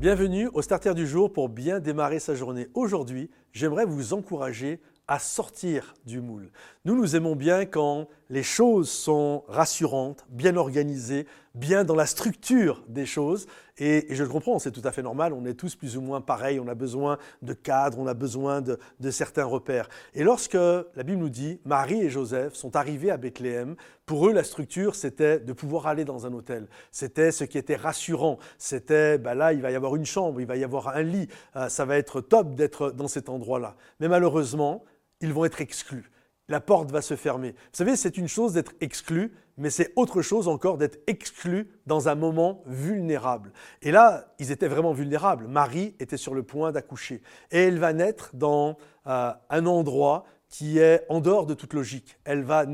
Bienvenue au Starter du jour pour bien démarrer sa journée. Aujourd'hui, j'aimerais vous encourager à sortir du moule. Nous, nous aimons bien quand les choses sont rassurantes, bien organisées, bien dans la structure des choses. Et, je le comprends, c'est tout à fait normal, on est tous plus ou moins pareils, on a besoin de cadres, on a besoin de, de certains repères. Et lorsque la Bible nous dit, Marie et Joseph sont arrivés à Bethléem, pour eux, la structure, c'était de pouvoir aller dans un hôtel. C'était ce qui était rassurant. C'était, ben là, il va y avoir une chambre, il va y avoir un lit, euh, ça va être top d'être dans cet endroit-là. Mais malheureusement, ils vont être exclus. La porte va se fermer. Vous savez, c'est une chose d'être exclu, mais c'est autre chose encore d'être exclu dans un moment vulnérable. Et là, ils étaient vraiment vulnérables. Marie était sur le point d'accoucher. Et elle va naître dans euh, un endroit qui est en dehors de toute logique. Elle va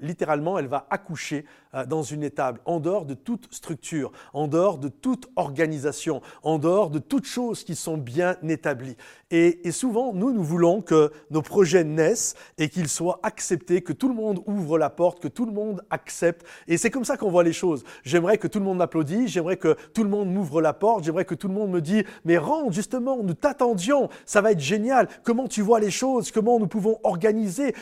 littéralement, elle va accoucher euh, dans une étable, en dehors de toute structure, en dehors de toute organisation, en dehors de toutes choses qui sont bien établies. Et, et souvent, nous, nous voulons que nos projets naissent et qu'ils soient acceptés, que tout le monde ouvre la porte, que tout le monde accepte. Et c'est comme ça qu'on voit les choses. J'aimerais que tout le monde m'applaudisse, j'aimerais que tout le monde m'ouvre la porte, j'aimerais que tout le monde me dise, mais rentre justement, nous t'attendions, ça va être génial. Comment tu vois les choses? Comment nous pouvons organiser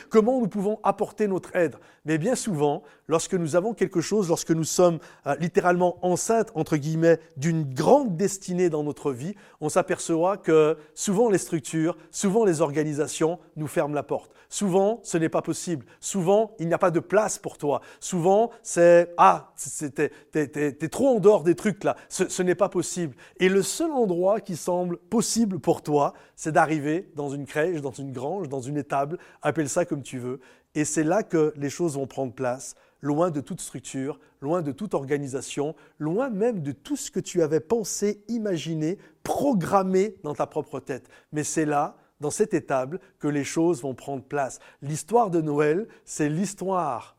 Comment nous pouvons apporter notre aide Mais bien souvent, lorsque nous avons quelque chose, lorsque nous sommes euh, littéralement enceintes, entre guillemets, d'une grande destinée dans notre vie, on s'aperçoit que souvent les structures, souvent les organisations nous ferment la porte. Souvent, ce n'est pas possible. Souvent, il n'y a pas de place pour toi. Souvent, c'est Ah, t'es, es, trop en dehors des trucs là. Ce n'est pas possible. Et le seul endroit qui semble possible pour toi, c'est d'arriver dans une crèche, dans une grange, dans une étable, appelle ça comme tu veux. Et c'est là que les choses vont prendre place loin de toute structure, loin de toute organisation, loin même de tout ce que tu avais pensé, imaginé, programmé dans ta propre tête. Mais c'est là, dans cette étable, que les choses vont prendre place. L'histoire de Noël, c'est l'histoire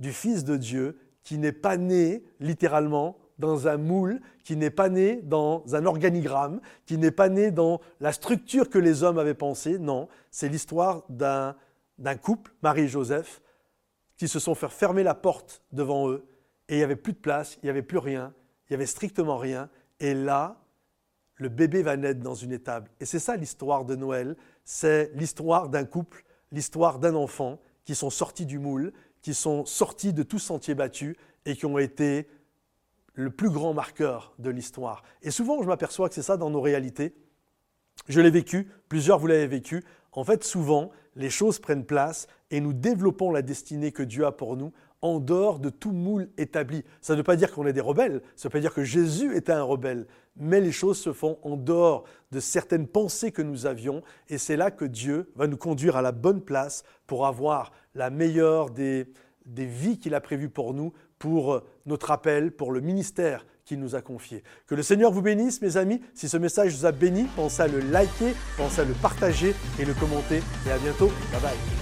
du Fils de Dieu qui n'est pas né littéralement dans un moule, qui n'est pas né dans un organigramme, qui n'est pas né dans la structure que les hommes avaient pensée. Non, c'est l'histoire d'un couple, Marie et Joseph, qui se sont fait fermer la porte devant eux et il n'y avait plus de place, il n'y avait plus rien, il n'y avait strictement rien. Et là, le bébé va naître dans une étable. Et c'est ça l'histoire de Noël, c'est l'histoire d'un couple, l'histoire d'un enfant qui sont sortis du moule, qui sont sortis de tout sentier battu et qui ont été le plus grand marqueur de l'histoire. Et souvent, je m'aperçois que c'est ça dans nos réalités. Je l'ai vécu, plusieurs vous l'avez vécu. En fait, souvent, les choses prennent place et nous développons la destinée que Dieu a pour nous en dehors de tout moule établi. Ça ne veut pas dire qu'on est des rebelles, ça ne veut pas dire que Jésus était un rebelle, mais les choses se font en dehors de certaines pensées que nous avions, et c'est là que Dieu va nous conduire à la bonne place pour avoir la meilleure des, des vies qu'il a prévues pour nous, pour notre appel, pour le ministère qu'il nous a confié. Que le Seigneur vous bénisse, mes amis. Si ce message vous a béni, pensez à le liker, pensez à le partager et le commenter. Et à bientôt. Bye bye.